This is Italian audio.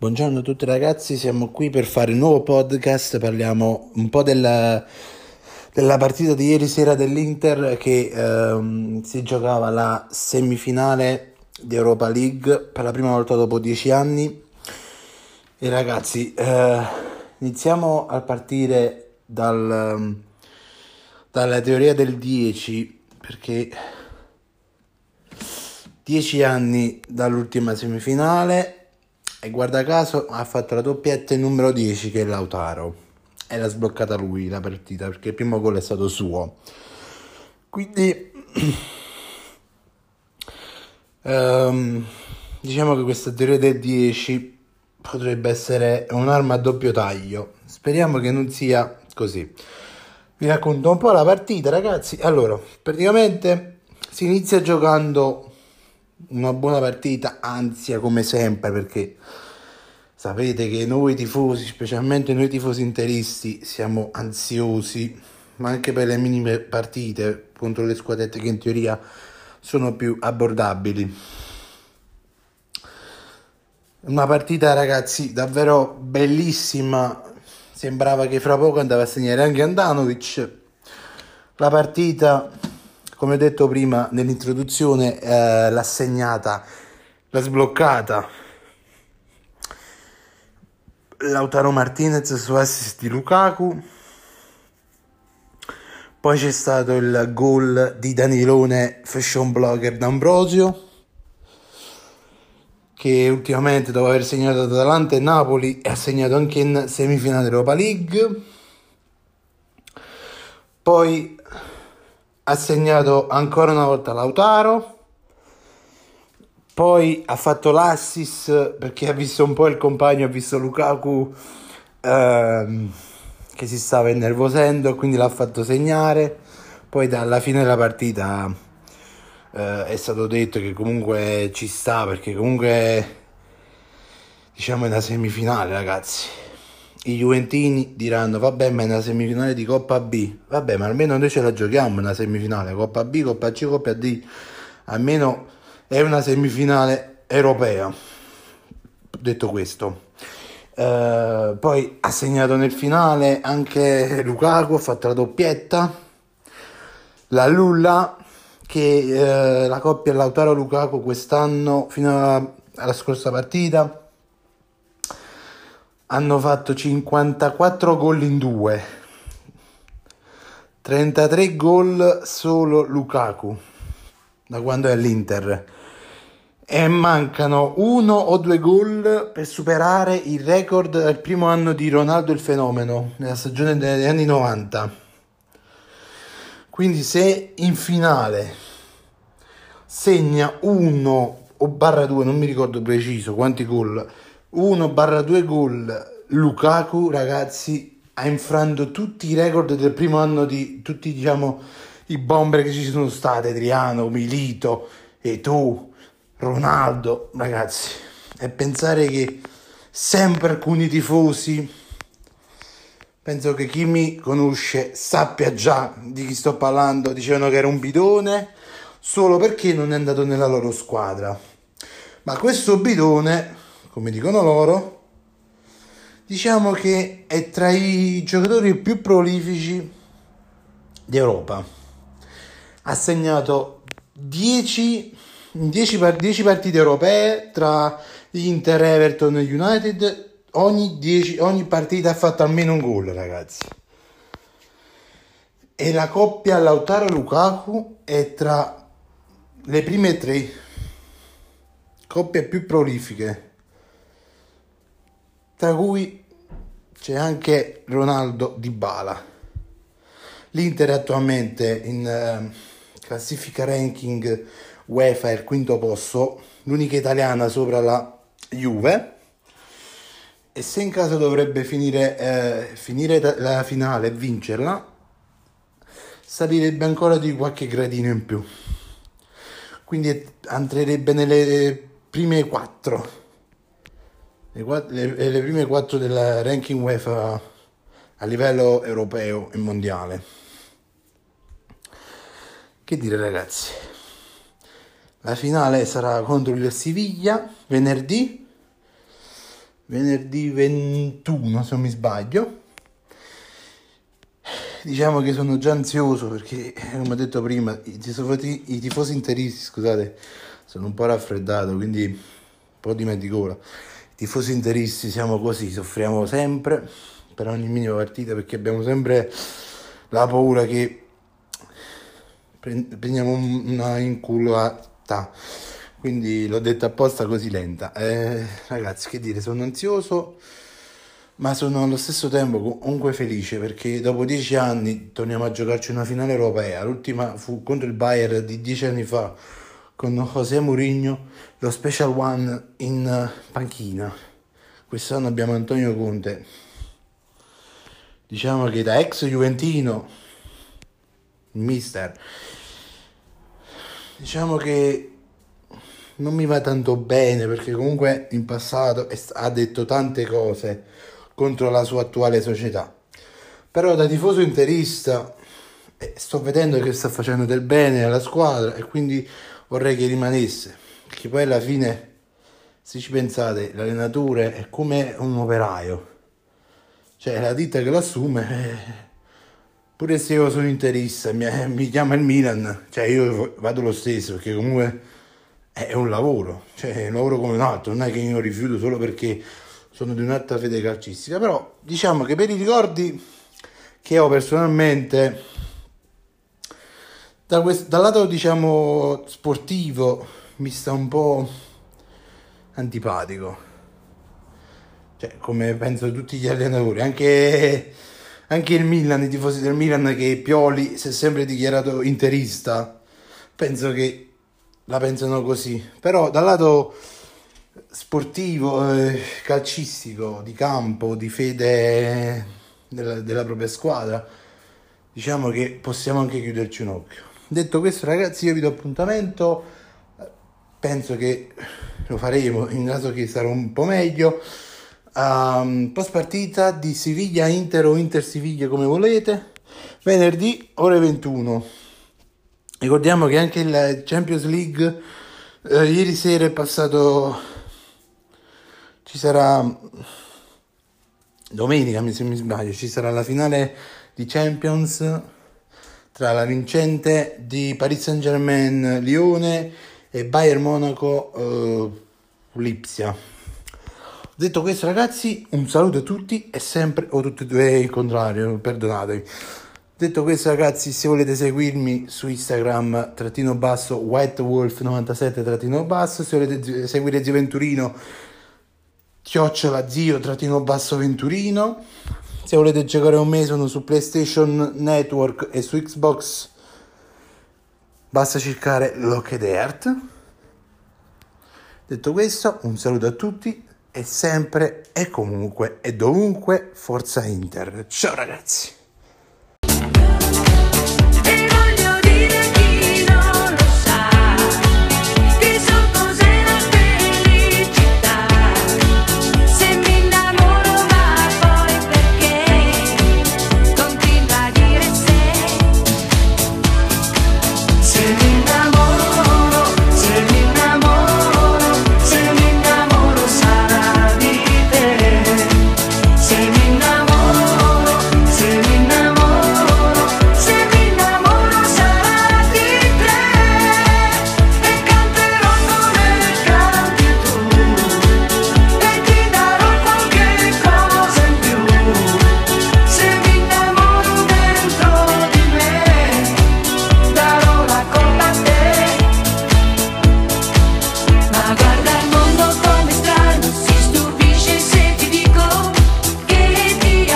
Buongiorno a tutti ragazzi, siamo qui per fare un nuovo podcast, parliamo un po' della, della partita di ieri sera dell'Inter che ehm, si giocava la semifinale di Europa League per la prima volta dopo dieci anni. E ragazzi, eh, iniziamo a partire dal, dalla teoria del 10 perché 10 anni dall'ultima semifinale e guarda caso ha fatto la doppietta il numero 10 che è Lautaro. E l'ha sbloccata lui la partita perché il primo gol è stato suo. Quindi um, diciamo che questa teoria del 10 potrebbe essere un'arma a doppio taglio. Speriamo che non sia così. Vi racconto un po' la partita, ragazzi. Allora, praticamente si inizia giocando una buona partita, ansia come sempre, perché sapete che noi tifosi, specialmente noi tifosi interisti, siamo ansiosi, ma anche per le minime partite contro le squadrette che in teoria sono più abbordabili. Una partita, ragazzi, davvero bellissima. Sembrava che fra poco andava a segnare anche Andanovic. La partita come ho detto prima nell'introduzione, eh, l'ha segnata, l'ha sbloccata Lautaro Martinez su assist di Lukaku. Poi c'è stato il gol di Danilone fashion blogger d'Ambrosio che ultimamente dopo aver segnato Atalanta e Napoli ha segnato anche in semifinale Europa League. Poi ha segnato ancora una volta Lautaro, poi ha fatto l'assist perché ha visto un po' il compagno, ha visto Lukaku ehm, che si stava innervosendo, quindi l'ha fatto segnare, poi dalla fine della partita eh, è stato detto che comunque ci sta perché comunque diciamo è una semifinale ragazzi i Juventini diranno vabbè ma è una semifinale di Coppa B. Vabbè ma almeno noi ce la giochiamo una semifinale Coppa B, Coppa C, Coppa D. Almeno è una semifinale europea. Detto questo. Uh, poi ha segnato nel finale anche Lukaku ha fatto la doppietta. La Lulla che uh, la coppia Lautaro Lukaku quest'anno fino alla, alla scorsa partita hanno fatto 54 gol in due, 33 gol solo Lukaku da quando è all'Inter. E mancano uno o due gol per superare il record del primo anno di Ronaldo il fenomeno nella stagione degli anni 90 quindi se in finale segna uno o barra due non mi ricordo preciso quanti gol 1-2 gol Lukaku ragazzi ha infranto tutti i record del primo anno di tutti diciamo i bomber che ci sono state Adriano, Milito e tu Ronaldo ragazzi. E pensare che sempre alcuni tifosi penso che chi mi conosce sappia già di chi sto parlando dicevano che era un bidone solo perché non è andato nella loro squadra. Ma questo bidone come dicono loro, diciamo che è tra i giocatori più prolifici d'Europa. Ha segnato 10, 10, 10 partite europee tra Inter, Everton e United. Ogni, 10, ogni partita ha fatto almeno un gol, ragazzi. E la coppia Lautaro Lukaku è tra le prime tre coppie più prolifiche tra cui c'è anche Ronaldo Di Bala. L'Inter è attualmente in uh, classifica ranking UEFA il quinto posto, l'unica italiana sopra la Juve. E se in caso dovrebbe finire, eh, finire la finale e vincerla, salirebbe ancora di qualche gradino in più. Quindi entrerebbe nelle prime quattro le, le, le prime quattro del ranking UEFA a livello europeo e mondiale. Che dire ragazzi? La finale sarà contro il Siviglia venerdì venerdì 21 se non mi sbaglio. Diciamo che sono già ansioso perché, come ho detto prima, i tifosi, i tifosi interisti, scusate, sono un po' raffreddato, quindi un po' di. I tifosi interisti siamo così, soffriamo sempre per ogni minima partita perché abbiamo sempre la paura che prendiamo una inculata quindi l'ho detta apposta così lenta. Eh, ragazzi, che dire, sono ansioso, ma sono allo stesso tempo comunque felice perché dopo dieci anni torniamo a giocarci una finale europea. L'ultima fu contro il Bayern di dieci anni fa con José Mourinho, lo special one in panchina. Quest'anno abbiamo Antonio Conte. Diciamo che da ex Juventino, mister, diciamo che non mi va tanto bene perché comunque in passato ha detto tante cose contro la sua attuale società. Però da tifoso interista eh, sto vedendo che sta facendo del bene alla squadra e quindi vorrei che rimanesse. Perché poi alla fine, se ci pensate, l'allenatore è come un operaio. Cioè la ditta che lo assume, eh, pure se io sono interista, mi, mi chiama il Milan, cioè io vado lo stesso perché comunque è un lavoro, cioè un lavoro come un altro, non è che io rifiuto solo perché sono di un'altra fede calcistica, però diciamo che per i ricordi che ho personalmente, da questo, dal lato diciamo sportivo mi sta un po' antipatico, cioè come penso tutti gli allenatori, anche, anche il Milan, i tifosi del Milan che Pioli si è sempre dichiarato interista, penso che la pensano così. Però dal lato sportivo, eh, calcistico, di campo, di fede della, della, propria squadra, diciamo che possiamo anche chiuderci un occhio. Detto questo, ragazzi, io vi do appuntamento. Penso che lo faremo in caso che sarà un po' meglio. Um, post partita di Siviglia Inter o Inter Siviglia come volete. Venerdì ore 21. Ricordiamo che anche il Champions League eh, ieri sera è passato. Ci sarà domenica, se mi sbaglio, ci sarà la finale di Champions tra la vincente di Paris Saint Germain Lione e Bayern Monaco eh, Lipsia. Detto questo, ragazzi, un saluto a tutti e sempre, o tutti e due il contrario, perdonatemi. Detto questo ragazzi, se volete seguirmi su Instagram, trattino basso, whitewolf97 trattino basso, se volete seguire Zio Venturino, chiocciola zio trattino basso Venturino, se volete giocare con me sono su PlayStation Network e su Xbox, basta cercare Locked Earth. Detto questo, un saluto a tutti e sempre e comunque e dovunque Forza Inter. Ciao ragazzi!